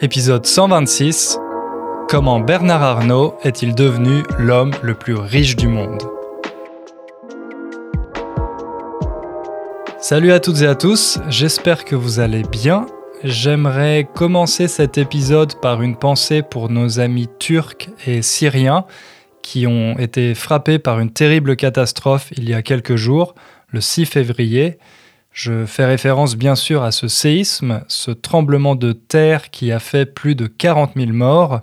Épisode 126 Comment Bernard Arnault est-il devenu l'homme le plus riche du monde? Salut à toutes et à tous, j'espère que vous allez bien. J'aimerais commencer cet épisode par une pensée pour nos amis turcs et syriens qui ont été frappés par une terrible catastrophe il y a quelques jours, le 6 février. Je fais référence bien sûr à ce séisme, ce tremblement de terre qui a fait plus de 40 000 morts.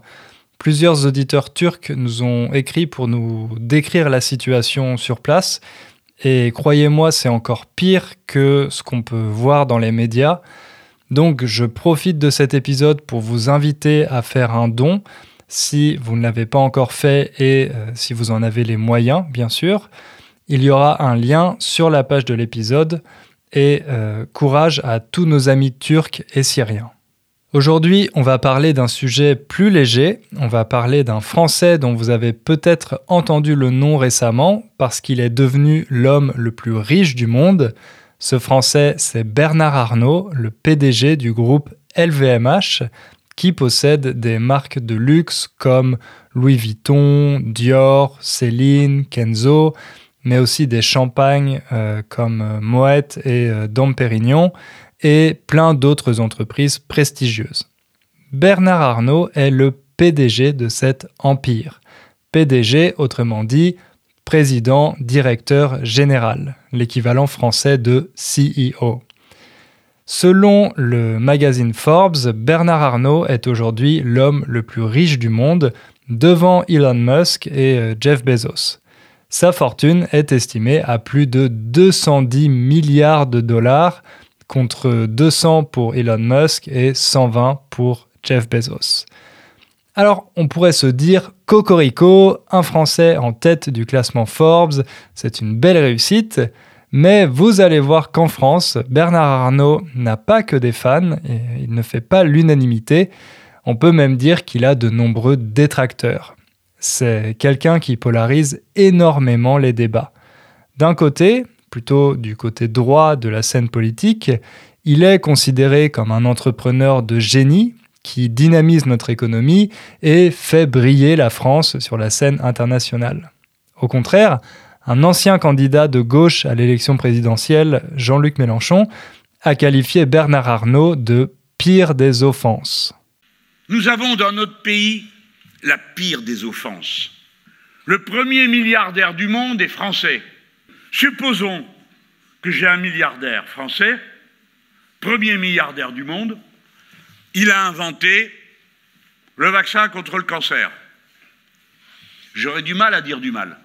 Plusieurs auditeurs turcs nous ont écrit pour nous décrire la situation sur place. Et croyez-moi, c'est encore pire que ce qu'on peut voir dans les médias. Donc je profite de cet épisode pour vous inviter à faire un don si vous ne l'avez pas encore fait et euh, si vous en avez les moyens, bien sûr. Il y aura un lien sur la page de l'épisode et euh, courage à tous nos amis turcs et syriens. Aujourd'hui, on va parler d'un sujet plus léger, on va parler d'un Français dont vous avez peut-être entendu le nom récemment parce qu'il est devenu l'homme le plus riche du monde. Ce Français, c'est Bernard Arnault, le PDG du groupe LVMH, qui possède des marques de luxe comme Louis Vuitton, Dior, Céline, Kenzo, mais aussi des champagnes euh, comme euh, Moët et euh, Dom Pérignon, et plein d'autres entreprises prestigieuses. Bernard Arnault est le PDG de cet empire. PDG, autrement dit, président directeur général, l'équivalent français de CEO. Selon le magazine Forbes, Bernard Arnault est aujourd'hui l'homme le plus riche du monde, devant Elon Musk et Jeff Bezos. Sa fortune est estimée à plus de 210 milliards de dollars contre 200 pour Elon Musk et 120 pour Jeff Bezos. Alors, on pourrait se dire Cocorico, un Français en tête du classement Forbes, c'est une belle réussite, mais vous allez voir qu'en France, Bernard Arnault n'a pas que des fans, et il ne fait pas l'unanimité, on peut même dire qu'il a de nombreux détracteurs c'est quelqu'un qui polarise énormément les débats. D'un côté, plutôt du côté droit de la scène politique, il est considéré comme un entrepreneur de génie qui dynamise notre économie et fait briller la France sur la scène internationale. Au contraire, un ancien candidat de gauche à l'élection présidentielle, Jean-Luc Mélenchon, a qualifié Bernard Arnault de pire des offenses. Nous avons dans notre pays la pire des offenses. Le premier milliardaire du monde est français. Supposons que j'ai un milliardaire français, premier milliardaire du monde, il a inventé le vaccin contre le cancer. J'aurais du mal à dire du mal.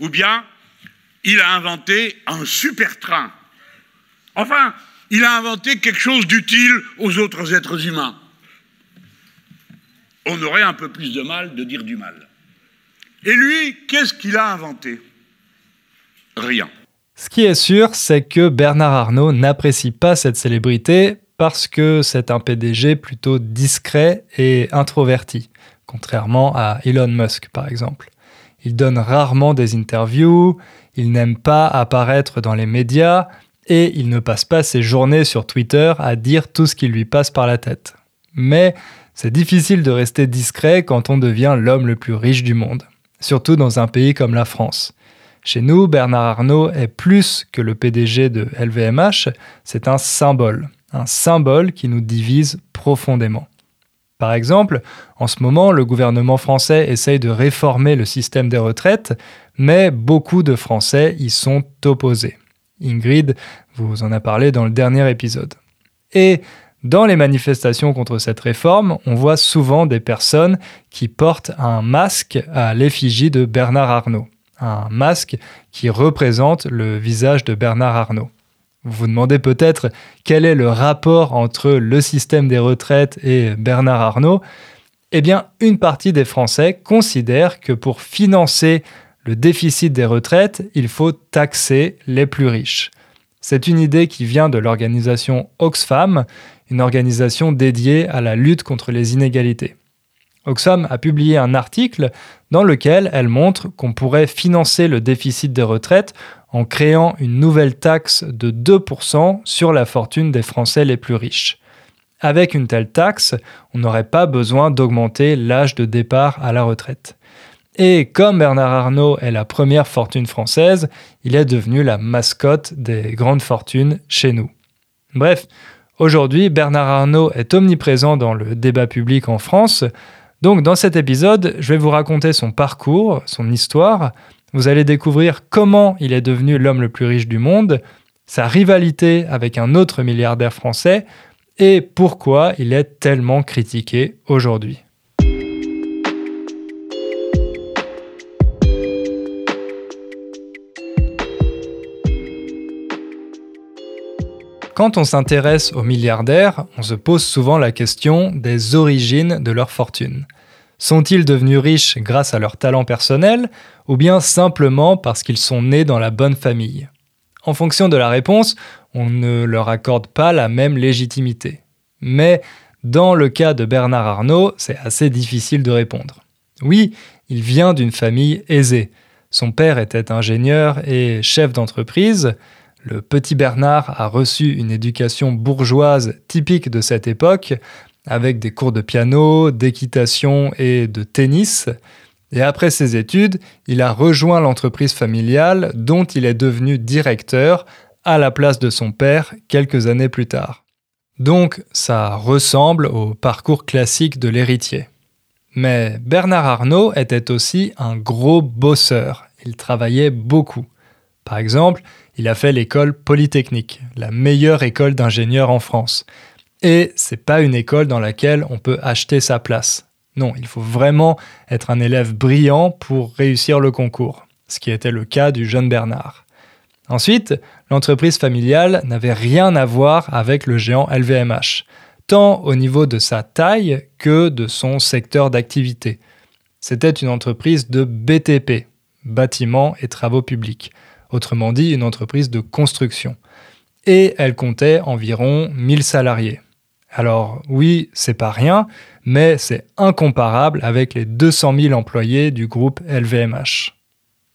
Ou bien, il a inventé un super train. Enfin, il a inventé quelque chose d'utile aux autres êtres humains on aurait un peu plus de mal de dire du mal. Et lui, qu'est-ce qu'il a inventé? Rien. Ce qui est sûr, c'est que Bernard Arnault n'apprécie pas cette célébrité parce que c'est un PDG plutôt discret et introverti, contrairement à Elon Musk par exemple. Il donne rarement des interviews, il n'aime pas apparaître dans les médias et il ne passe pas ses journées sur Twitter à dire tout ce qui lui passe par la tête. Mais c'est difficile de rester discret quand on devient l'homme le plus riche du monde, surtout dans un pays comme la France. Chez nous, Bernard Arnault est plus que le PDG de LVMH, c'est un symbole, un symbole qui nous divise profondément. Par exemple, en ce moment, le gouvernement français essaye de réformer le système des retraites, mais beaucoup de Français y sont opposés. Ingrid vous en a parlé dans le dernier épisode. Et dans les manifestations contre cette réforme, on voit souvent des personnes qui portent un masque à l'effigie de Bernard Arnault, un masque qui représente le visage de Bernard Arnault. Vous vous demandez peut-être quel est le rapport entre le système des retraites et Bernard Arnault Eh bien, une partie des Français considère que pour financer le déficit des retraites, il faut taxer les plus riches. C'est une idée qui vient de l'organisation Oxfam, une organisation dédiée à la lutte contre les inégalités. Oxfam a publié un article dans lequel elle montre qu'on pourrait financer le déficit des retraites en créant une nouvelle taxe de 2% sur la fortune des Français les plus riches. avec une telle taxe, on n'aurait pas besoin d'augmenter l'âge de départ à la retraite. Et comme Bernard Arnault est la première fortune française, il est devenu la mascotte des grandes fortunes chez nous. Bref, aujourd'hui, Bernard Arnault est omniprésent dans le débat public en France. Donc dans cet épisode, je vais vous raconter son parcours, son histoire. Vous allez découvrir comment il est devenu l'homme le plus riche du monde, sa rivalité avec un autre milliardaire français, et pourquoi il est tellement critiqué aujourd'hui. Quand on s'intéresse aux milliardaires, on se pose souvent la question des origines de leur fortune. Sont-ils devenus riches grâce à leur talent personnel ou bien simplement parce qu'ils sont nés dans la bonne famille? En fonction de la réponse, on ne leur accorde pas la même légitimité. Mais dans le cas de Bernard Arnault, c'est assez difficile de répondre. Oui, il vient d'une famille aisée. Son père était ingénieur et chef d'entreprise. Le petit Bernard a reçu une éducation bourgeoise typique de cette époque, avec des cours de piano, d'équitation et de tennis. Et après ses études, il a rejoint l'entreprise familiale dont il est devenu directeur à la place de son père quelques années plus tard. Donc ça ressemble au parcours classique de l'héritier. Mais Bernard Arnault était aussi un gros bosseur. Il travaillait beaucoup. Par exemple, il a fait l'école polytechnique, la meilleure école d'ingénieurs en France. Et c'est pas une école dans laquelle on peut acheter sa place. Non, il faut vraiment être un élève brillant pour réussir le concours, ce qui était le cas du jeune Bernard. Ensuite, l'entreprise familiale n'avait rien à voir avec le géant LVMH, tant au niveau de sa taille que de son secteur d'activité. C'était une entreprise de BTP, bâtiments et travaux publics, autrement dit une entreprise de construction. Et elle comptait environ 1000 salariés. Alors oui, c'est pas rien, mais c'est incomparable avec les 200 000 employés du groupe LVMH.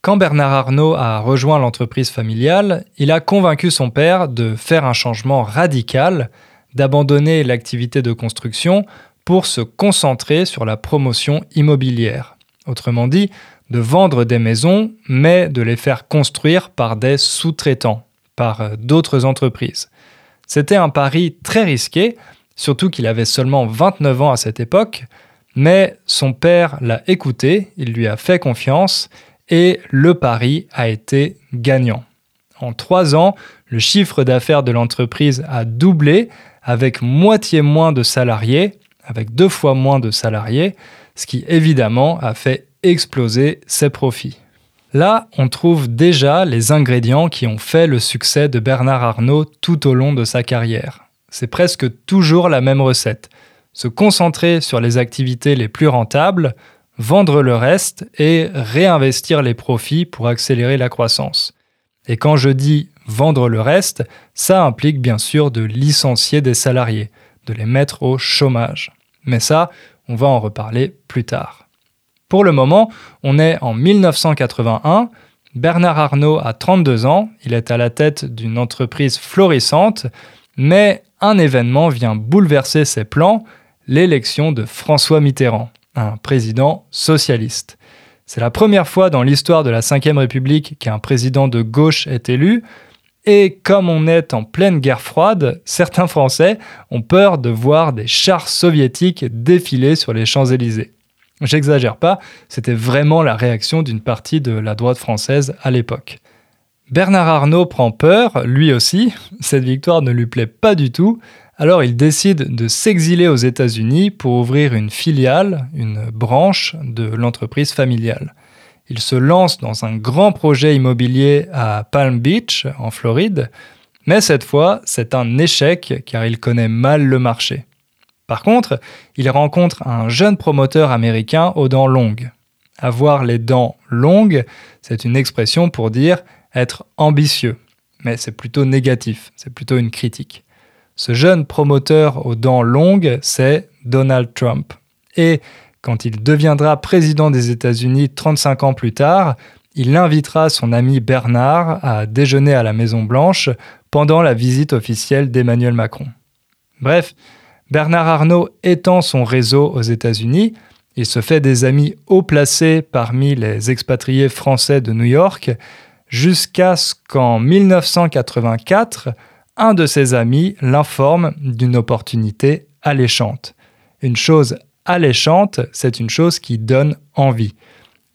Quand Bernard Arnault a rejoint l'entreprise familiale, il a convaincu son père de faire un changement radical, d'abandonner l'activité de construction pour se concentrer sur la promotion immobilière. Autrement dit, de vendre des maisons, mais de les faire construire par des sous-traitants, par euh, d'autres entreprises. C'était un pari très risqué, surtout qu'il avait seulement 29 ans à cette époque, mais son père l'a écouté, il lui a fait confiance, et le pari a été gagnant. En trois ans, le chiffre d'affaires de l'entreprise a doublé avec moitié moins de salariés, avec deux fois moins de salariés, ce qui évidemment a fait exploser ses profits. Là, on trouve déjà les ingrédients qui ont fait le succès de Bernard Arnault tout au long de sa carrière. C'est presque toujours la même recette. Se concentrer sur les activités les plus rentables, vendre le reste et réinvestir les profits pour accélérer la croissance. Et quand je dis vendre le reste, ça implique bien sûr de licencier des salariés, de les mettre au chômage. Mais ça, on va en reparler plus tard. Pour le moment, on est en 1981. Bernard Arnault a 32 ans, il est à la tête d'une entreprise florissante, mais un événement vient bouleverser ses plans, l'élection de François Mitterrand un président socialiste. C'est la première fois dans l'histoire de la Ve République qu'un président de gauche est élu, et comme on est en pleine guerre froide, certains Français ont peur de voir des chars soviétiques défiler sur les Champs-Élysées. J'exagère pas, c'était vraiment la réaction d'une partie de la droite française à l'époque. Bernard Arnault prend peur, lui aussi, cette victoire ne lui plaît pas du tout, alors il décide de s'exiler aux États-Unis pour ouvrir une filiale, une branche de l'entreprise familiale. Il se lance dans un grand projet immobilier à Palm Beach, en Floride, mais cette fois, c'est un échec car il connaît mal le marché. Par contre, il rencontre un jeune promoteur américain aux dents longues. Avoir les dents longues, c'est une expression pour dire être ambitieux, mais c'est plutôt négatif, c'est plutôt une critique. Ce jeune promoteur aux dents longues, c'est Donald Trump. Et quand il deviendra président des États-Unis 35 ans plus tard, il invitera son ami Bernard à déjeuner à la Maison Blanche pendant la visite officielle d'Emmanuel Macron. Bref, Bernard Arnault étend son réseau aux États-Unis, il se fait des amis haut placés parmi les expatriés français de New York, jusqu'à ce qu'en 1984, un de ses amis l'informe d'une opportunité alléchante. Une chose alléchante, c'est une chose qui donne envie.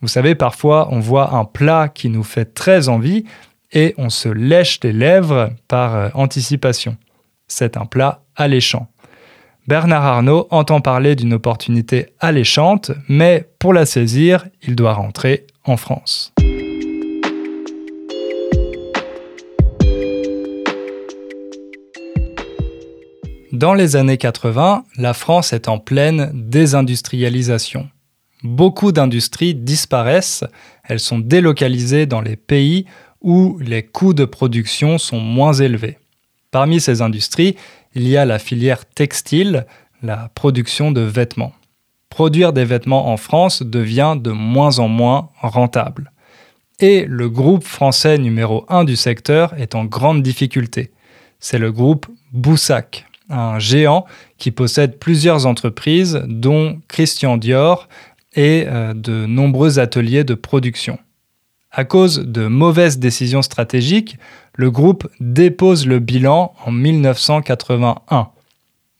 Vous savez, parfois on voit un plat qui nous fait très envie et on se lèche les lèvres par euh, anticipation. C'est un plat alléchant. Bernard Arnault entend parler d'une opportunité alléchante, mais pour la saisir, il doit rentrer en France. Dans les années 80, la France est en pleine désindustrialisation. Beaucoup d'industries disparaissent, elles sont délocalisées dans les pays où les coûts de production sont moins élevés. Parmi ces industries, il y a la filière textile, la production de vêtements. Produire des vêtements en France devient de moins en moins rentable. Et le groupe français numéro 1 du secteur est en grande difficulté. C'est le groupe Boussac, un géant qui possède plusieurs entreprises, dont Christian Dior et euh, de nombreux ateliers de production. À cause de mauvaises décisions stratégiques, le groupe dépose le bilan en 1981.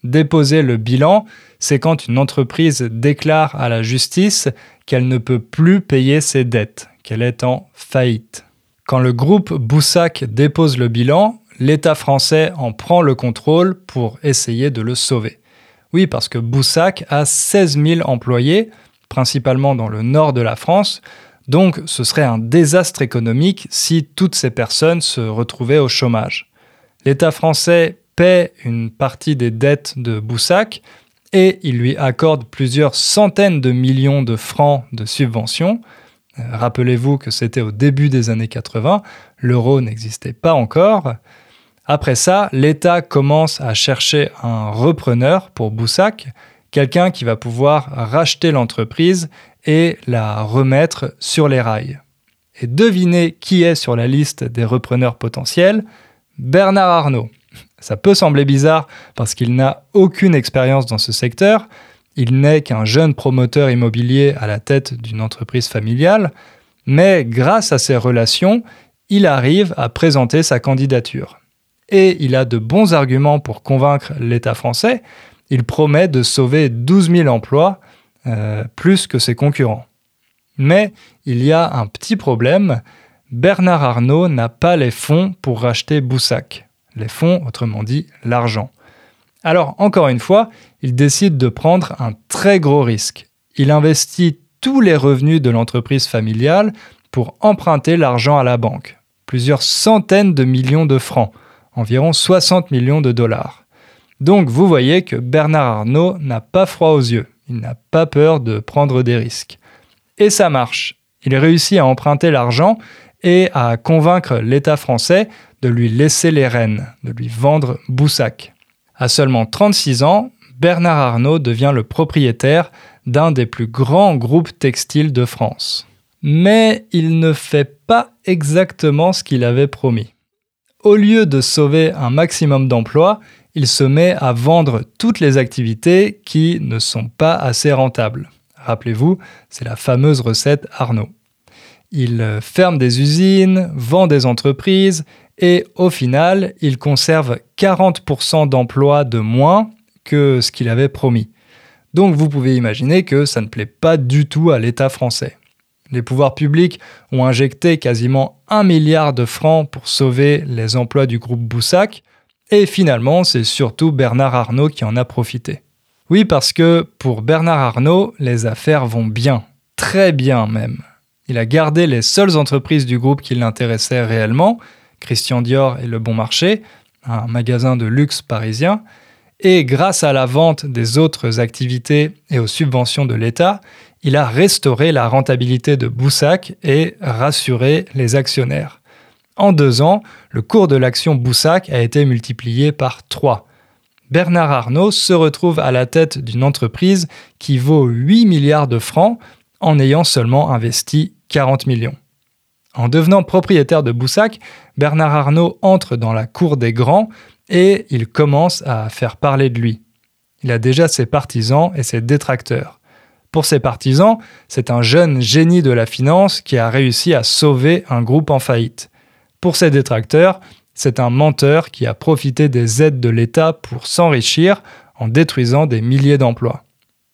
Déposer le bilan, c'est quand une entreprise déclare à la justice qu'elle ne peut plus payer ses dettes, qu'elle est en faillite. Quand le groupe Boussac dépose le bilan, l'État français en prend le contrôle pour essayer de le sauver. Oui, parce que Boussac a 16 000 employés, principalement dans le nord de la France, donc ce serait un désastre économique si toutes ces personnes se retrouvaient au chômage. L'État français paie une partie des dettes de Boussac et il lui accorde plusieurs centaines de millions de francs de subventions. Euh, rappelez-vous que c'était au début des années 80, l'euro n'existait pas encore. Après ça, l'État commence à chercher un repreneur pour Boussac, quelqu'un qui va pouvoir racheter l'entreprise et la remettre sur les rails. Et devinez qui est sur la liste des repreneurs potentiels? Bernard Arnault. Ça peut sembler bizarre parce qu'il n'a aucune expérience dans ce secteur, il n'est qu'un jeune promoteur immobilier à la tête d'une entreprise familiale, mais grâce à ses relations, il arrive à présenter sa candidature. Et il a de bons arguments pour convaincre l'État français, il promet de sauver 12 000 emplois euh, plus que ses concurrents. Mais il y a un petit problème, Bernard Arnault n'a pas les fonds pour racheter Boussac. Les fonds, autrement dit, l'argent. Alors, encore une fois, il décide de prendre un très gros risque. Il investit tous les revenus de l'entreprise familiale pour emprunter l'argent à la banque. Plusieurs centaines de millions de francs, environ 60 millions de dollars. Donc vous voyez que Bernard Arnault n'a pas froid aux yeux. Il n'a pas peur de prendre des risques. Et ça marche. Il réussit à emprunter l'argent et à convaincre l'État français de lui laisser les rênes, de lui vendre Boussac. À seulement 36 ans, Bernard Arnault devient le propriétaire d'un des plus grands groupes textiles de France. Mais il ne fait pas exactement ce qu'il avait promis. Au lieu de sauver un maximum d'emplois, il se met à vendre toutes les activités qui ne sont pas assez rentables. Rappelez-vous, c'est la fameuse recette Arnaud. Il ferme des usines, vend des entreprises et au final, il conserve 40% d'emplois de moins que ce qu'il avait promis. Donc vous pouvez imaginer que ça ne plaît pas du tout à l'État français. Les pouvoirs publics ont injecté quasiment un milliard de francs pour sauver les emplois du groupe Boussac, et finalement, c'est surtout Bernard Arnault qui en a profité. Oui, parce que pour Bernard Arnault, les affaires vont bien, très bien même. Il a gardé les seules entreprises du groupe qui l'intéressaient réellement, Christian Dior et Le Bon Marché, un magasin de luxe parisien, et grâce à la vente des autres activités et aux subventions de l'État, il a restauré la rentabilité de Boussac et rassuré les actionnaires. En deux ans, le cours de l'action Boussac a été multiplié par 3. Bernard Arnault se retrouve à la tête d'une entreprise qui vaut 8 milliards de francs en ayant seulement investi 40 millions. En devenant propriétaire de Boussac, Bernard Arnault entre dans la cour des grands et il commence à faire parler de lui. il a déjà ses partisans et ses détracteurs. Pour ses partisans, c'est un jeune génie de la finance qui a réussi à sauver un groupe en faillite. Pour ses détracteurs, c'est un menteur qui a profité des aides de l'État pour s'enrichir en détruisant des milliers d'emplois.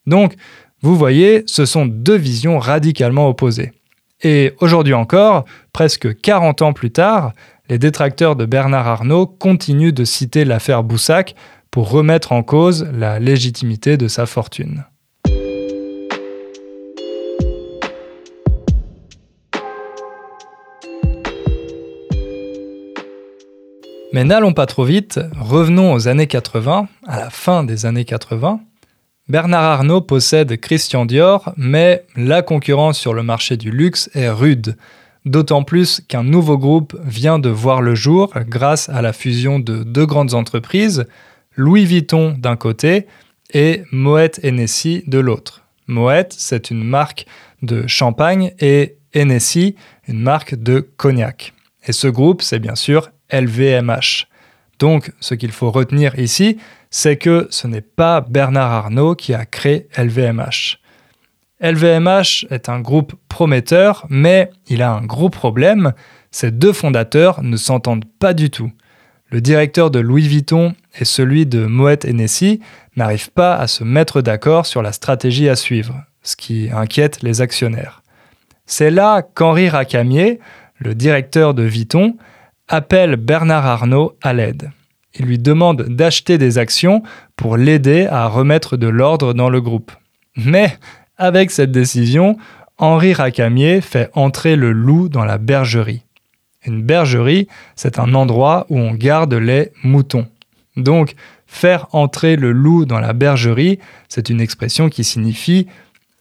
Donc, vous voyez, ce sont deux visions radicalement opposées. Et aujourd'hui encore, presque 40 ans plus tard, les détracteurs de Bernard Arnault continuent de citer l'affaire Boussac pour remettre en cause la légitimité de sa fortune. Mais n'allons pas trop vite, revenons aux années 80, à la fin des années 80. Bernard Arnault possède Christian Dior, mais la concurrence sur le marché du luxe est rude, d'autant plus qu'un nouveau groupe vient de voir le jour grâce à la fusion de deux grandes entreprises, Louis Vuitton d'un côté et Moet Hennessy de l'autre. Moet, c'est une marque de champagne et Hennessy, une marque de cognac. Et ce groupe, c'est bien sûr LVMH. Donc, ce qu'il faut retenir ici, c'est que ce n'est pas Bernard Arnault qui a créé LVMH. LVMH est un groupe prometteur, mais il a un gros problème, ces deux fondateurs ne s'entendent pas du tout. Le directeur de Louis Vuitton et celui de Moet Hennessy n'arrivent pas à se mettre d'accord sur la stratégie à suivre, ce qui inquiète les actionnaires. C'est là qu'Henri Racamier, le directeur de Vuitton, appelle Bernard Arnault à l'aide. Il lui demande d'acheter des actions pour l'aider à remettre de l'ordre dans le groupe. Mais avec cette décision, Henri Racamier fait entrer le loup dans la bergerie. Une bergerie, c'est un endroit où on garde les moutons. Donc, faire entrer le loup dans la bergerie, c'est une expression qui signifie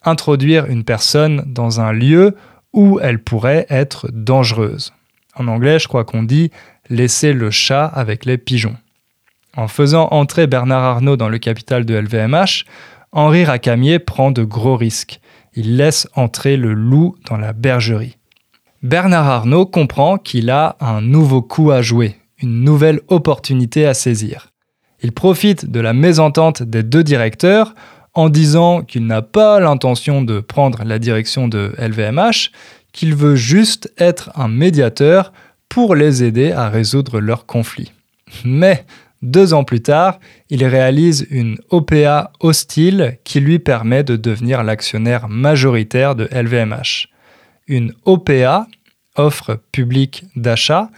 introduire une personne dans un lieu où elle pourrait être dangereuse. En anglais, je crois qu'on dit laisser le chat avec les pigeons. En faisant entrer Bernard Arnault dans le capital de LVMH, Henri Racamier prend de gros risques. Il laisse entrer le loup dans la bergerie. Bernard Arnault comprend qu'il a un nouveau coup à jouer, une nouvelle opportunité à saisir. Il profite de la mésentente des deux directeurs en disant qu'il n'a pas l'intention de prendre la direction de LVMH, qu'il veut juste être un médiateur pour les aider à résoudre leurs conflits. Mais deux ans plus tard, il réalise une OPA hostile qui lui permet de devenir l'actionnaire majoritaire de LVMH. Une OPA, offre publique d'achat,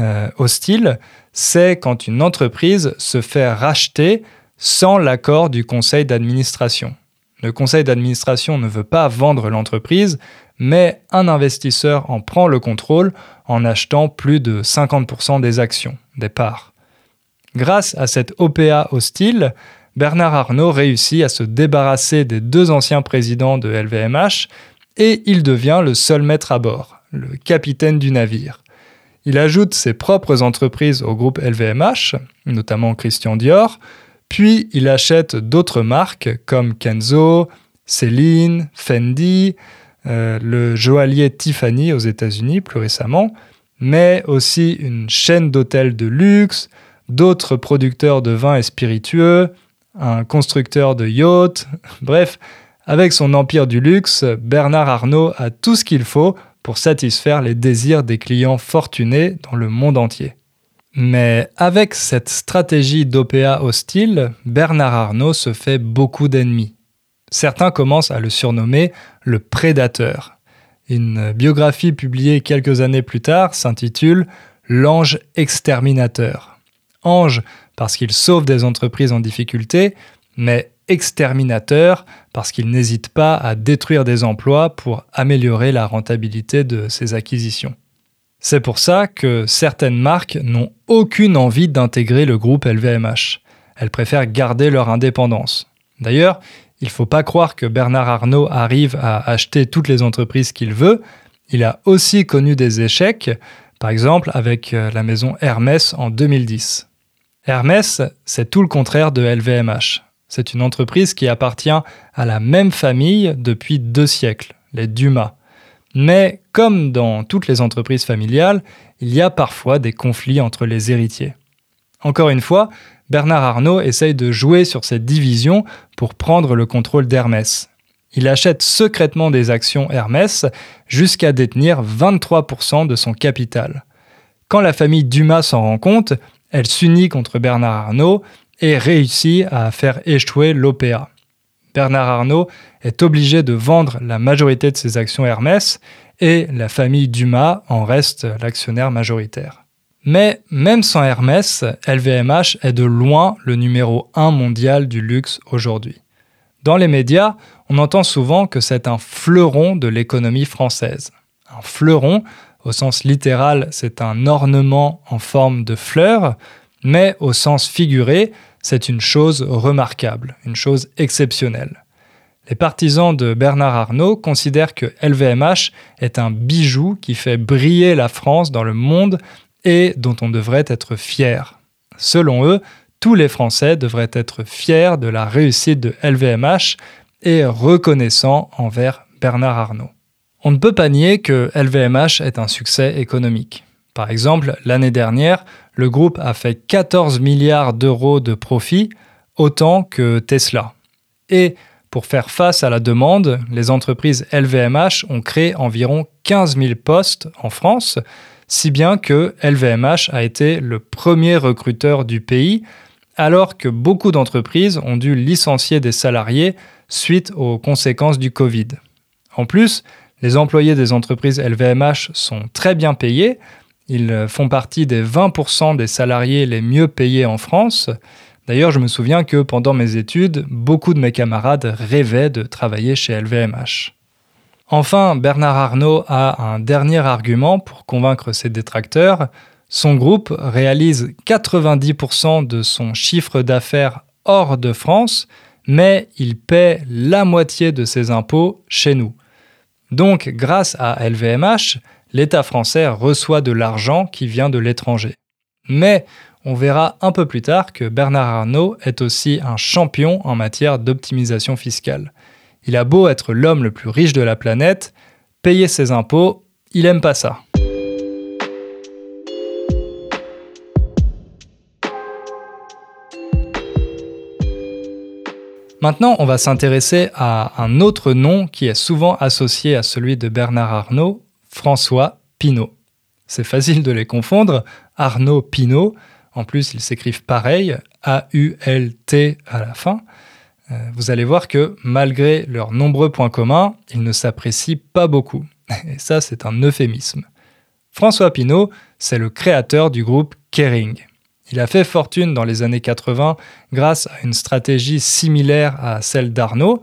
euh, hostile, c'est quand une entreprise se fait racheter sans l'accord du conseil d'administration. Le conseil d'administration ne veut pas vendre l'entreprise, mais un investisseur en prend le contrôle en achetant plus de 50% des actions, des parts. Grâce à cette OPA hostile, Bernard Arnault réussit à se débarrasser des deux anciens présidents de LVMH et il devient le seul maître à bord, le capitaine du navire. Il ajoute ses propres entreprises au groupe LVMH, notamment Christian Dior, puis il achète d'autres marques comme Kenzo, Celine, Fendi, euh, le joaillier Tiffany aux États-Unis plus récemment, mais aussi une chaîne d'hôtels de luxe, d'autres producteurs de vins et spiritueux, un constructeur de yachts, bref, avec son empire du luxe, Bernard Arnault a tout ce qu'il faut pour satisfaire les désirs des clients fortunés dans le monde entier. Mais avec cette stratégie d'OPA hostile, Bernard Arnault se fait beaucoup d'ennemis. Certains commencent à le surnommer le prédateur. Une biographie publiée quelques années plus tard s'intitule L'ange exterminateur. Ange parce qu'il sauve des entreprises en difficulté, mais exterminateur parce qu'il n'hésite pas à détruire des emplois pour améliorer la rentabilité de ses acquisitions. C'est pour ça que certaines marques n'ont aucune envie d'intégrer le groupe LVMH. Elles préfèrent garder leur indépendance. D'ailleurs, il ne faut pas croire que Bernard Arnault arrive à acheter toutes les entreprises qu'il veut. Il a aussi connu des échecs, par exemple avec euh, la maison Hermès en 2010. Hermès, c'est tout le contraire de LVMH. C'est une entreprise qui appartient à la même famille depuis deux siècles, les Dumas. Mais comme dans toutes les entreprises familiales, il y a parfois des conflits entre les héritiers. Encore une fois, Bernard Arnault essaye de jouer sur cette division pour prendre le contrôle d'Hermès. Il achète secrètement des actions Hermès jusqu'à détenir 23% de son capital. Quand la famille Dumas s'en rend compte, elle s'unit contre Bernard Arnault et réussit à faire échouer l'OPA. Bernard Arnault est obligé de vendre la majorité de ses actions Hermès et la famille Dumas en reste l'actionnaire majoritaire. Mais même sans Hermès, LVMH est de loin le numéro 1 mondial du luxe aujourd'hui. Dans les médias, on entend souvent que c'est un fleuron de l'économie française. Un fleuron, au sens littéral, c'est un ornement en forme de fleur, mais au sens figuré, c'est une chose remarquable, une chose exceptionnelle. Les partisans de Bernard Arnault considèrent que LVMH est un bijou qui fait briller la France dans le monde et dont on devrait être fier. Selon eux, tous les Français devraient être fiers de la réussite de LVMH et reconnaissants envers Bernard Arnault. On ne peut pas nier que LVMH est un succès économique. Par exemple, l'année dernière, le groupe a fait 14 milliards d'euros de profit, autant que Tesla. Et pour faire face à la demande, les entreprises LVMH ont créé environ 15 000 postes en France, si bien que LVMH a été le premier recruteur du pays, alors que beaucoup d'entreprises ont dû licencier des salariés suite aux conséquences du Covid. En plus, les employés des entreprises LVMH sont très bien payés, ils font partie des 20% des salariés les mieux payés en France. D'ailleurs, je me souviens que pendant mes études, beaucoup de mes camarades rêvaient de travailler chez LVMH. Enfin, Bernard Arnault a un dernier argument pour convaincre ses détracteurs. Son groupe réalise 90% de son chiffre d'affaires hors de France, mais il paie la moitié de ses impôts chez nous. Donc, grâce à LVMH, l'État français reçoit de l'argent qui vient de l'étranger. Mais on verra un peu plus tard que Bernard Arnault est aussi un champion en matière d'optimisation fiscale. Il a beau être l'homme le plus riche de la planète, payer ses impôts, il aime pas ça. Maintenant, on va s'intéresser à un autre nom qui est souvent associé à celui de Bernard Arnault, François Pinault. C'est facile de les confondre, Arnaud Pinault, en plus ils s'écrivent pareil, A-U-L-T à la fin. Euh, vous allez voir que malgré leurs nombreux points communs, ils ne s'apprécient pas beaucoup. Et ça, c'est un euphémisme. François Pinault, c'est le créateur du groupe Kering. Il a fait fortune dans les années 80 grâce à une stratégie similaire à celle d'Arnaud,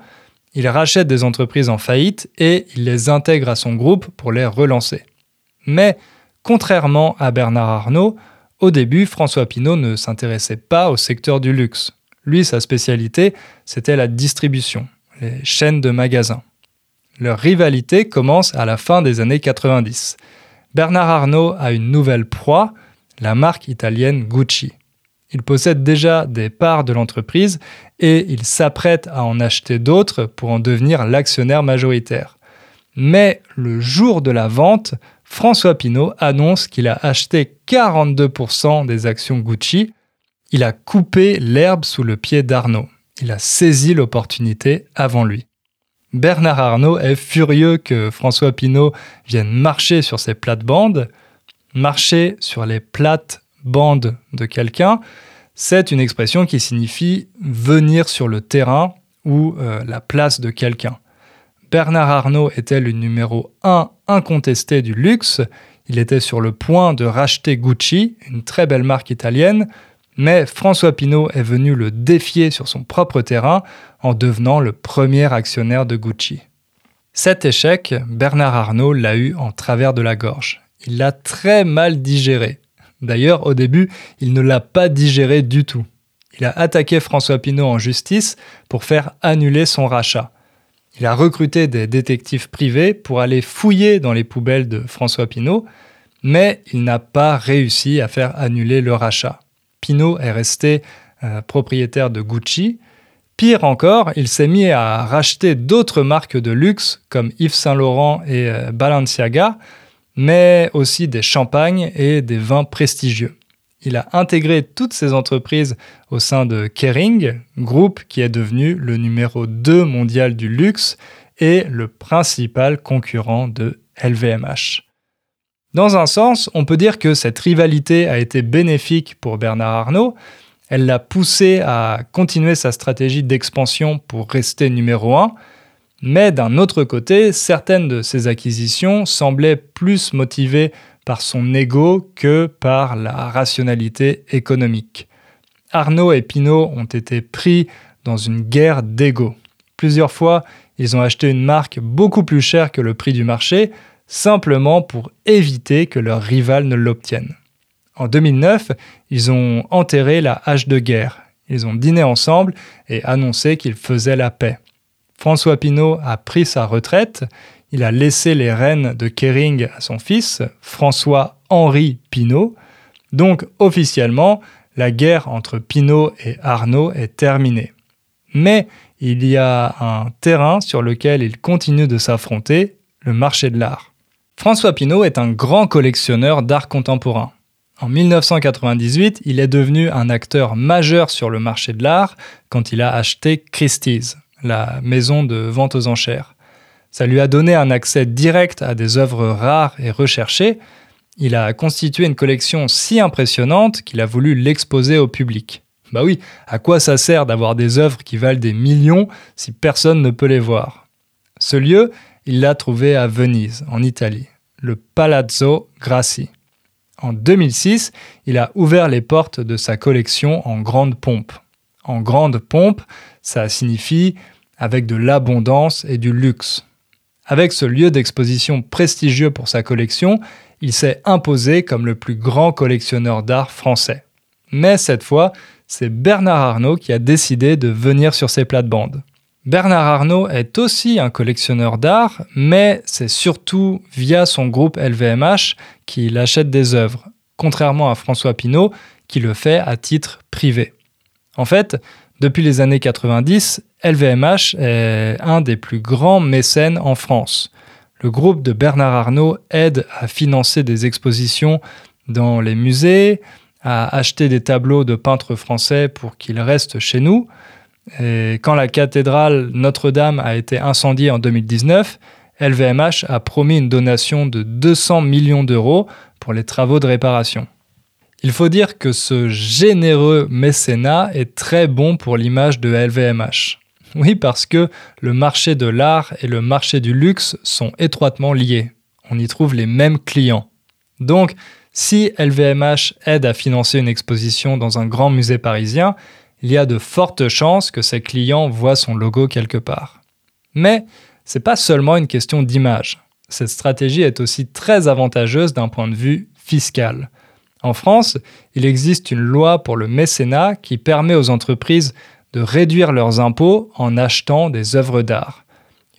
il rachète des entreprises en faillite et il les intègre à son groupe pour les relancer. Mais, contrairement à Bernard Arnault, au début, François Pinault ne s'intéressait pas au secteur du luxe. Lui, sa spécialité, c'était la distribution, les chaînes de magasins. Leur rivalité commence à la fin des années 90. Bernard Arnault a une nouvelle proie, la marque italienne Gucci. Il possède déjà des parts de l'entreprise et il s'apprête à en acheter d'autres pour en devenir l'actionnaire majoritaire. Mais le jour de la vente, François Pinault annonce qu'il a acheté 42% des actions Gucci. Il a coupé l'herbe sous le pied d'Arnaud. Il a saisi l'opportunité avant lui. Bernard Arnault est furieux que François Pinault vienne marcher sur ses plates-bandes. Marcher sur les plates bande de quelqu'un, c'est une expression qui signifie venir sur le terrain ou euh, la place de quelqu'un. Bernard Arnault était le numéro 1 incontesté du luxe. Il était sur le point de racheter Gucci, une très belle marque italienne, mais François Pinault est venu le défier sur son propre terrain en devenant le premier actionnaire de Gucci. Cet échec, Bernard Arnault l'a eu en travers de la gorge. Il l'a très mal digéré. D'ailleurs, au début, il ne l'a pas digéré du tout. Il a attaqué François Pinault en justice pour faire annuler son rachat. Il a recruté des détectives privés pour aller fouiller dans les poubelles de François Pinault, mais il n'a pas réussi à faire annuler le rachat. Pinault est resté euh, propriétaire de Gucci. Pire encore, il s'est mis à racheter d'autres marques de luxe comme Yves Saint Laurent et euh, Balenciaga mais aussi des champagnes et des vins prestigieux. Il a intégré toutes ces entreprises au sein de Kering, groupe qui est devenu le numéro 2 mondial du luxe et le principal concurrent de LVMH. Dans un sens, on peut dire que cette rivalité a été bénéfique pour Bernard Arnault. Elle l'a poussé à continuer sa stratégie d'expansion pour rester numéro 1. Mais d'un autre côté, certaines de ses acquisitions semblaient plus motivées par son ego que par la rationalité économique. Arnaud et Pinault ont été pris dans une guerre d'ego. Plusieurs fois, ils ont acheté une marque beaucoup plus chère que le prix du marché, simplement pour éviter que leur rival ne l'obtienne. En 2009, ils ont enterré la hache de guerre. Ils ont dîné ensemble et annoncé qu'ils faisaient la paix. François Pinault a pris sa retraite, il a laissé les rênes de Kering à son fils, François-Henri Pinault. Donc officiellement, la guerre entre Pinault et Arnaud est terminée. Mais il y a un terrain sur lequel ils continuent de s'affronter, le marché de l'art. François Pinault est un grand collectionneur d'art contemporain. En 1998, il est devenu un acteur majeur sur le marché de l'art quand il a acheté Christie's, la maison de vente aux enchères. Ça lui a donné un accès direct à des œuvres rares et recherchées. Il a constitué une collection si impressionnante qu'il a voulu l'exposer au public. Bah oui, à quoi ça sert d'avoir des œuvres qui valent des millions si personne ne peut les voir? Ce lieu, il l'a trouvé à Venise, en Italie, le Palazzo Grassi. En 2006, il a ouvert les portes de sa collection en grande pompe. En grande pompe, ça signifie avec de l'abondance et du luxe. Avec ce lieu d'exposition prestigieux pour sa collection, il s'est imposé comme le plus grand collectionneur d'art français. Mais cette fois, c'est Bernard Arnault qui a décidé de venir sur ses plates-bandes. Bernard Arnault est aussi un collectionneur d'art, mais c'est surtout via son groupe LVMH qu'il achète des œuvres, contrairement à François Pinault qui le fait à titre privé. En fait, depuis les années 90, LVMH est un des plus grands mécènes en France. Le groupe de Bernard Arnault aide à financer des expositions dans les musées, à acheter des tableaux de peintres français pour qu'ils restent chez nous. Et quand la cathédrale Notre-Dame a été incendiée en 2019, LVMH a promis une donation de 200 millions d'euros pour les travaux de réparation. Il faut dire que ce généreux mécénat est très bon pour l'image de LVMH. Oui, parce que le marché de l'art et le marché du luxe sont étroitement liés. On y trouve les mêmes clients. Donc, si LVMH aide à financer une exposition dans un grand musée parisien, il y a de fortes chances que ses clients voient son logo quelque part. Mais c'est pas seulement une question d'image. Cette stratégie est aussi très avantageuse d'un point de vue fiscal. En France, il existe une loi pour le mécénat qui permet aux entreprises de réduire leurs impôts en achetant des œuvres d'art.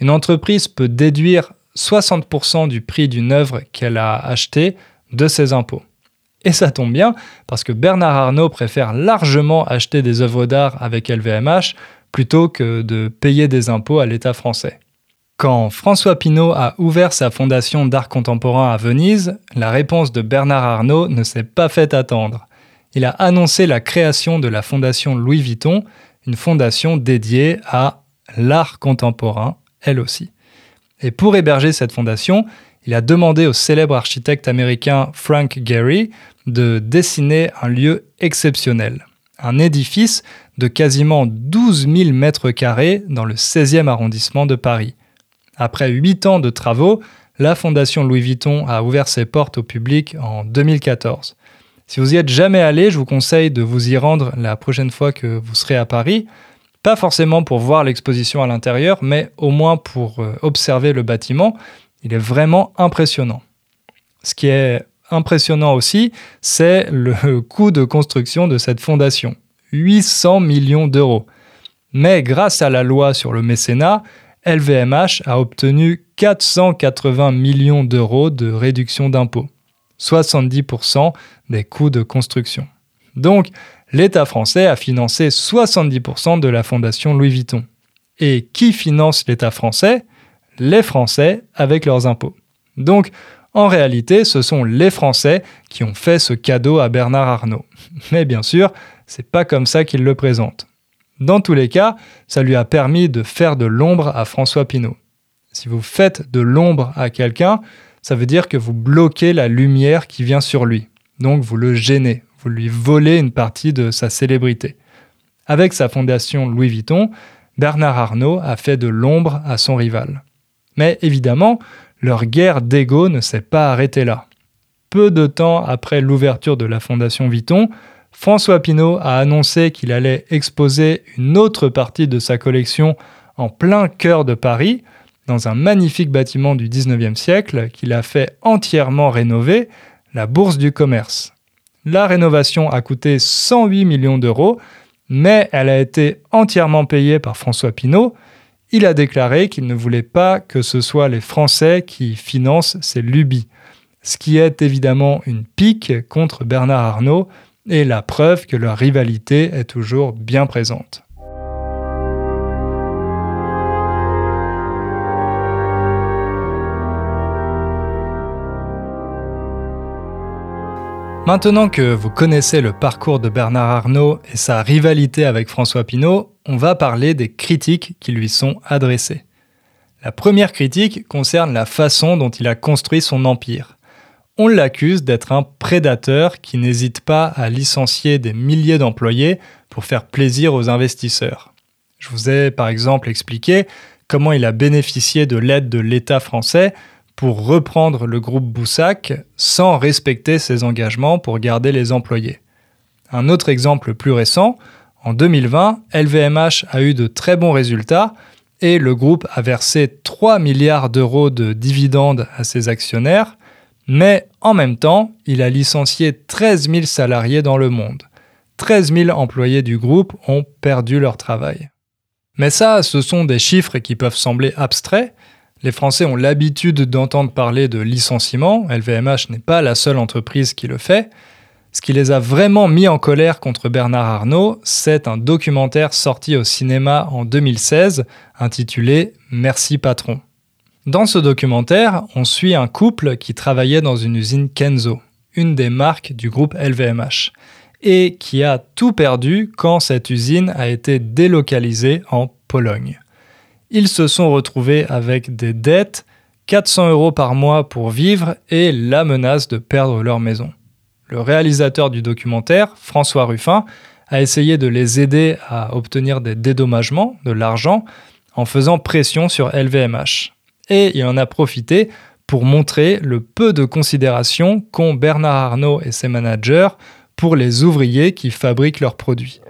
Une entreprise peut déduire 60% du prix d'une œuvre qu'elle a achetée de ses impôts. Et ça tombe bien, parce que Bernard Arnault préfère largement acheter des œuvres d'art avec LVMH plutôt que de payer des impôts à l'État français. Quand François Pinault a ouvert sa fondation d'art contemporain à Venise, la réponse de Bernard Arnault ne s'est pas fait attendre. Il a annoncé la création de la fondation Louis Vuitton, une fondation dédiée à l'art contemporain, elle aussi. Et pour héberger cette fondation, il a demandé au célèbre architecte américain Frank Gehry de dessiner un lieu exceptionnel, un édifice de quasiment 12 000 mètres carrés dans le 16e arrondissement de Paris. Après huit ans de travaux, la Fondation Louis Vuitton a ouvert ses portes au public en 2014. Si vous y êtes jamais allé, je vous conseille de vous y rendre la prochaine fois que vous serez à Paris. Pas forcément pour voir l'exposition à l'intérieur, mais au moins pour euh, observer le bâtiment. Il est vraiment impressionnant. Ce qui est impressionnant aussi, c'est le coût de construction de cette fondation. 800 millions d'euros. Mais grâce à la loi sur le mécénat, LVMH a obtenu 480 millions d'euros de réduction d'impôts, 70% des coûts de construction. Donc, l'État français a financé 70% de la fondation Louis Vuitton. Et qui finance l'État français? Les Français avec leurs impôts. Donc, En réalité, ce sont les Français qui ont fait ce cadeau à Bernard Arnault. Mais bien sûr, c'est pas comme ça qu'il le présente. Dans tous les cas, ça lui a permis de faire de l'ombre à François Pinault. Si vous faites de l'ombre à quelqu'un, ça veut dire que vous bloquez la lumière qui vient sur lui. Donc vous le gênez, vous lui volez une partie de sa célébrité. Avec sa fondation Louis Vuitton, Bernard Arnault a fait de l'ombre à son rival. Mais évidemment, leur guerre d'ego ne s'est pas arrêtée là. Peu de temps après l'ouverture de la fondation Vuitton, François Pinault a annoncé qu'il allait exposer une autre partie de sa collection en plein cœur de Paris, dans un magnifique bâtiment du 19e siècle qu'il a fait entièrement rénover, la Bourse du Commerce. La rénovation a coûté 108 millions d'euros, mais elle a été entièrement payée par François Pinault. Il a déclaré qu'il ne voulait pas que ce soit les Français qui financent ces lubies, ce qui est évidemment une pique contre Bernard Arnault et la preuve que leur rivalité est toujours bien présente. Maintenant que vous connaissez le parcours de Bernard Arnault et sa rivalité avec François Pinault, on va parler des critiques qui lui sont adressées. La première critique concerne la façon dont il a construit son empire. On l'accuse d'être un prédateur qui n'hésite pas à licencier des milliers d'employés pour faire plaisir aux investisseurs. Je vous ai par exemple expliqué comment il a bénéficié de l'aide de l'État français pour reprendre le groupe Boussac sans respecter ses engagements pour garder les employés. Un autre exemple plus récent, en 2020, LVMH a eu de très bons résultats et le groupe a versé 3 milliards d'euros de dividendes à ses actionnaires, mais en même temps, il a licencié 13 000 salariés dans le monde. 13 000 employés du groupe ont perdu leur travail. Mais ça, ce sont des chiffres qui peuvent sembler abstraits, les Français ont l'habitude d'entendre parler de licenciement, LVMH n'est pas la seule entreprise qui le fait. Ce qui les a vraiment mis en colère contre Bernard Arnault, c'est un documentaire sorti au cinéma en 2016 intitulé Merci patron. Dans ce documentaire, on suit un couple qui travaillait dans une usine Kenzo, une des marques du groupe LVMH, et qui a tout perdu quand cette usine a été délocalisée en Pologne ils se sont retrouvés avec des dettes, 400 euros par mois pour vivre et la menace de perdre leur maison. Le réalisateur du documentaire, François Ruffin, a essayé de les aider à obtenir des dédommagements, de l'argent, en faisant pression sur LVMH. Et il en a profité pour montrer le peu de considération qu'ont Bernard Arnault et ses managers pour les ouvriers qui fabriquent leurs produits.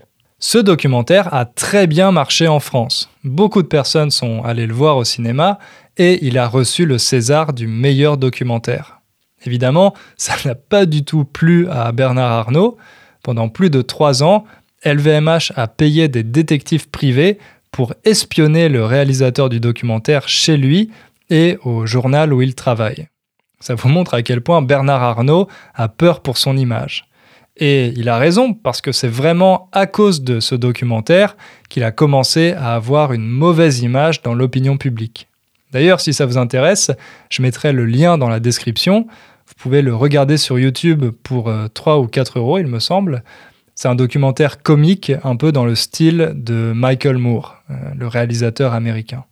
Ce documentaire a très bien marché en France. Beaucoup de personnes sont allées le voir au cinéma et il a reçu le César du meilleur documentaire. Évidemment, ça n'a pas du tout plu à Bernard Arnault. Pendant plus de trois ans, LVMH a payé des détectives privés pour espionner le réalisateur du documentaire chez lui et au journal où il travaille. Ça vous montre à quel point Bernard Arnault a peur pour son image. Et il a raison, parce que c'est vraiment à cause de ce documentaire qu'il a commencé à avoir une mauvaise image dans l'opinion publique. D'ailleurs, si ça vous intéresse, je mettrai le lien dans la description. Vous pouvez le regarder sur YouTube pour 3 euh, ou 4 euros, il me semble. C'est un documentaire comique, un peu dans le style de Michael Moore, euh, le réalisateur américain.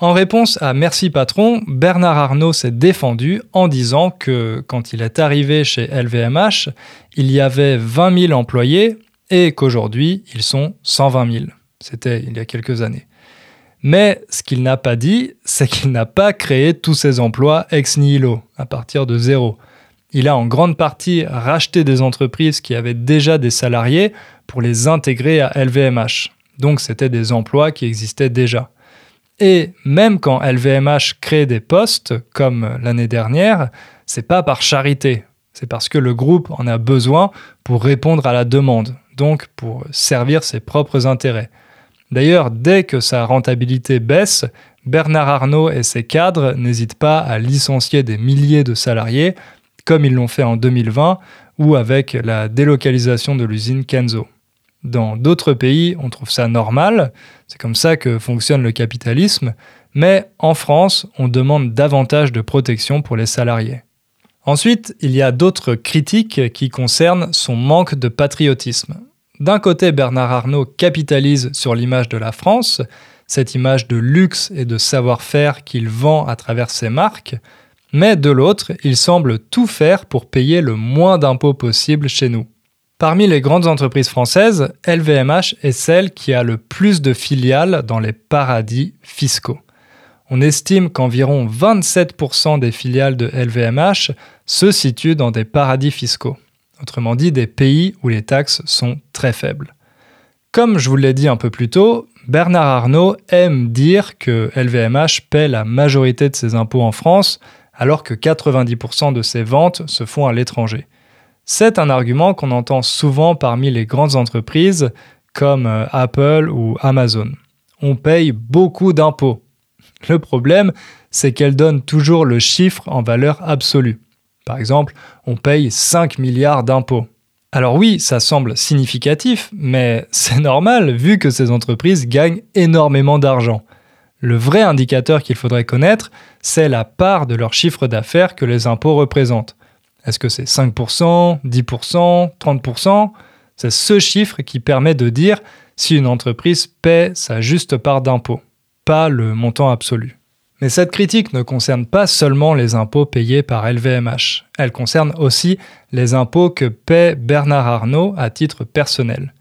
En réponse à Merci Patron, Bernard Arnault s'est défendu en disant que quand il est arrivé chez LVMH, il y avait 20 000 employés et qu'aujourd'hui, ils sont 120 000. C'était il y a quelques années. Mais ce qu'il n'a pas dit, c'est qu'il n'a pas créé tous ces emplois ex nihilo, à partir de zéro. Il a en grande partie racheté des entreprises qui avaient déjà des salariés pour les intégrer à LVMH. Donc c'était des emplois qui existaient déjà. Et même quand LVMH crée des postes, comme l'année dernière, c'est pas par charité. C'est parce que le groupe en a besoin pour répondre à la demande, donc pour servir ses propres intérêts. D'ailleurs, dès que sa rentabilité baisse, Bernard Arnault et ses cadres n'hésitent pas à licencier des milliers de salariés, comme ils l'ont fait en 2020 ou avec la délocalisation de l'usine Kenzo. Dans d'autres pays, on trouve ça normal, c'est comme ça que fonctionne le capitalisme, Mais en France, on demande davantage de protection pour les salariés. Ensuite, il y a d'autres critiques qui concernent son manque de patriotisme. D'un côté, Bernard Arnault capitalise sur l'image de la France, cette image de luxe et de savoir-faire qu'il vend à travers ses marques, mais de l'autre, il semble tout faire pour payer le moins d'impôts possible chez nous. Parmi les grandes entreprises françaises, LVMH est celle qui a le plus de filiales dans les paradis fiscaux. On estime qu'environ 27% des filiales de LVMH se situent dans des paradis fiscaux, autrement dit des pays où les taxes sont très faibles. Comme je vous l'ai dit un peu plus tôt, Bernard Arnault aime dire que LVMH paie la majorité de ses impôts en France, alors que 90% de ses ventes se font à l'étranger. C'est un argument qu'on entend souvent parmi les grandes entreprises comme euh, Apple ou Amazon. On paye beaucoup d'impôts. Le problème, c'est qu'elle donne toujours le chiffre en valeur absolue. Par exemple, on paye 5 milliards d'impôts. Alors oui, ça semble significatif, mais c'est normal vu que ces entreprises gagnent énormément d'argent. Le vrai indicateur qu'il faudrait connaître, c'est la part de leur chiffre d'affaires que les impôts représentent. Est-ce que c'est 5%, 10%, 30% C'est ce chiffre qui permet de dire si une entreprise paie sa juste part d'impôts, pas le montant absolu. Mais cette critique ne concerne pas seulement les impôts payés par LVMH, elle concerne aussi les impôts que paie Bernard Arnault à titre personnel.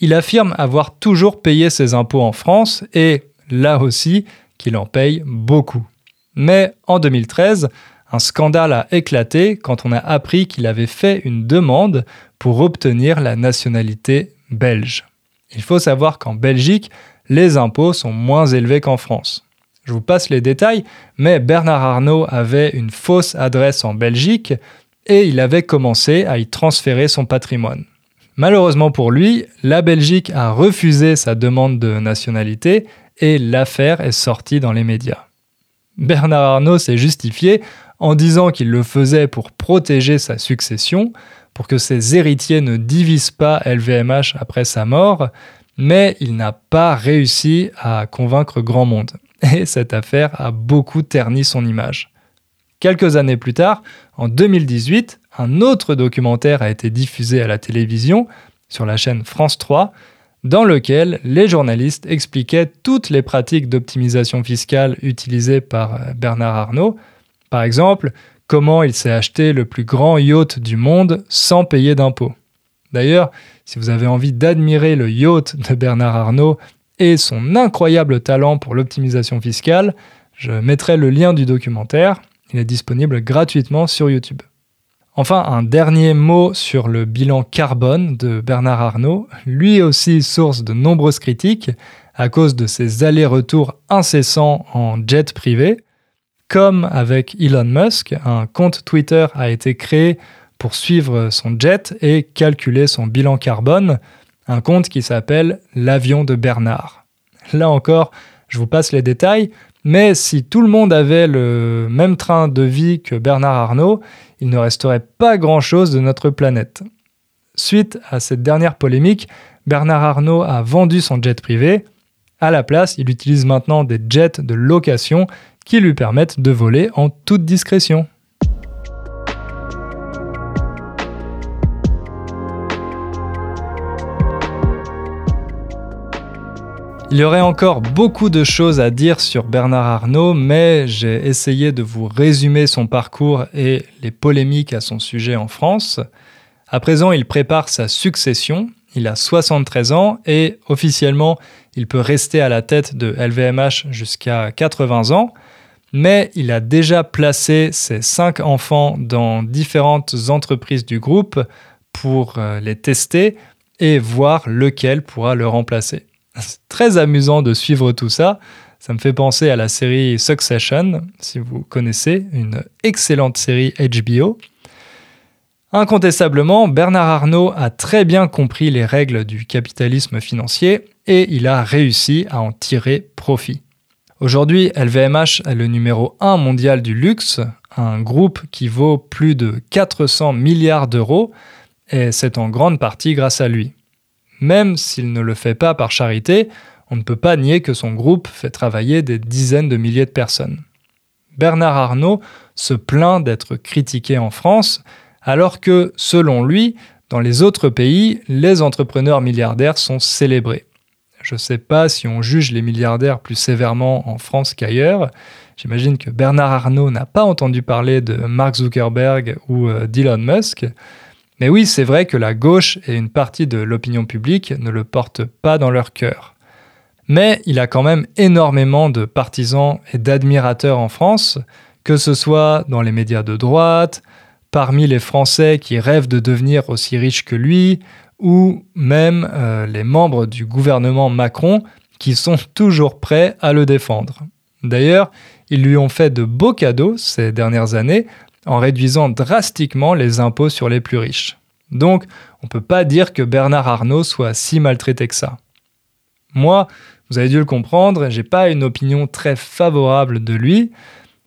Il affirme avoir toujours payé ses impôts en France et, là aussi, qu'il en paye beaucoup. Mais en 2013, un scandale a éclaté quand on a appris qu'il avait fait une demande pour obtenir la nationalité belge. Il faut savoir qu'en Belgique, les impôts sont moins élevés qu'en France. Je vous passe les détails, mais Bernard Arnault avait une fausse adresse en Belgique et il avait commencé à y transférer son patrimoine. Malheureusement pour lui, la Belgique a refusé sa demande de nationalité et l'affaire est sortie dans les médias. Bernard Arnault s'est justifié en disant qu'il le faisait pour protéger sa succession, pour que ses héritiers ne divisent pas LVMH après sa mort, mais il n'a pas réussi à convaincre grand monde et cette affaire a beaucoup terni son image. Quelques années plus tard, en 2018, un autre documentaire a été diffusé à la télévision sur la chaîne France 3 dans lequel les journalistes expliquaient toutes les pratiques d'optimisation fiscale utilisées par Bernard Arnault. Par exemple, comment il s'est acheté le plus grand yacht du monde sans payer d'impôts. D'ailleurs, si vous avez envie d'admirer le yacht de Bernard Arnault et son incroyable talent pour l'optimisation fiscale, je mettrai le lien du documentaire. Il est disponible gratuitement sur YouTube. Enfin, un dernier mot sur le bilan carbone de Bernard Arnault, lui aussi source de nombreuses critiques à cause de ses allers-retours incessants en jet privé. Comme avec Elon Musk, un compte Twitter a été créé pour suivre son jet et calculer son bilan carbone, un compte qui s'appelle L'avion de Bernard. Là encore, je vous passe les détails, mais si tout le monde avait le même train de vie que Bernard Arnault, il ne resterait pas grand-chose de notre planète. Suite à cette dernière polémique, Bernard Arnault a vendu son jet privé. À la place, il utilise maintenant des jets de location qui lui permettent de voler en toute discrétion. Il y aurait encore beaucoup de choses à dire sur Bernard Arnault, mais j'ai essayé de vous résumer son parcours et les polémiques à son sujet en France. À présent, il prépare sa succession. Il a 73 ans et officiellement, il peut rester à la tête de LVMH jusqu'à 80 ans. Mais il a déjà placé ses cinq enfants dans différentes entreprises du groupe pour euh, les tester et voir lequel pourra le remplacer. C'est très amusant de suivre tout ça. Ça me fait penser à la série Succession, si vous connaissez, une excellente série HBO. Incontestablement, Bernard Arnault a très bien compris les règles du capitalisme financier et il a réussi à en tirer profit. Aujourd'hui, LVMH est le numéro 1 mondial du luxe, un groupe qui vaut plus de 400 milliards d'euros, et c'est en grande partie grâce à lui même s'il ne le fait pas par charité, on ne peut pas nier que son groupe fait travailler des dizaines de milliers de personnes. Bernard Arnault se plaint d'être critiqué en France, alors que, selon lui, dans les autres pays, les entrepreneurs milliardaires sont célébrés. Je ne sais pas si on juge les milliardaires plus sévèrement en France qu'ailleurs. J'imagine que Bernard Arnault n'a pas entendu parler de Mark Zuckerberg ou euh, d'Elon Musk. Mais oui, c'est vrai que la gauche et une partie de l'opinion publique ne le portent pas dans leur cœur. Mais il a quand même énormément de partisans et d'admirateurs en France, que ce soit dans les médias de droite, parmi les Français qui rêvent de devenir aussi riches que lui, ou même euh, les membres du gouvernement Macron qui sont toujours prêts à le défendre. D'ailleurs, ils lui ont fait de beaux cadeaux ces dernières années en réduisant drastiquement les impôts sur les plus riches. Donc, on ne peut pas dire que Bernard Arnault soit si maltraité que ça. Moi, vous avez dû le comprendre, j'ai pas une opinion très favorable de lui.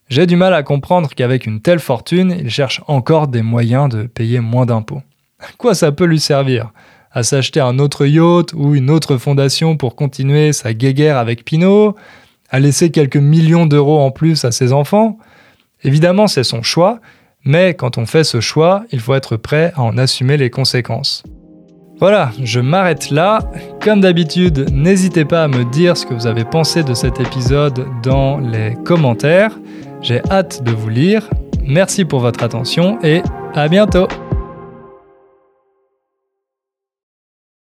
J'ai du mal à comprendre qu'avec une telle fortune, il cherche encore des moyens de payer moins d'impôts. quoi ça peut lui servir? À s'acheter un autre yacht ou une autre fondation pour continuer sa guéguerre avec Pinot À laisser quelques millions d'euros en plus à ses enfants? Évidemment, c'est son choix, mais quand on fait ce choix, il faut être prêt à en assumer les conséquences. Voilà, je m'arrête là. Comme d'habitude, n'hésitez pas à me dire ce que vous avez pensé de cet épisode dans les commentaires. J'ai hâte de vous lire. Merci pour votre attention et à bientôt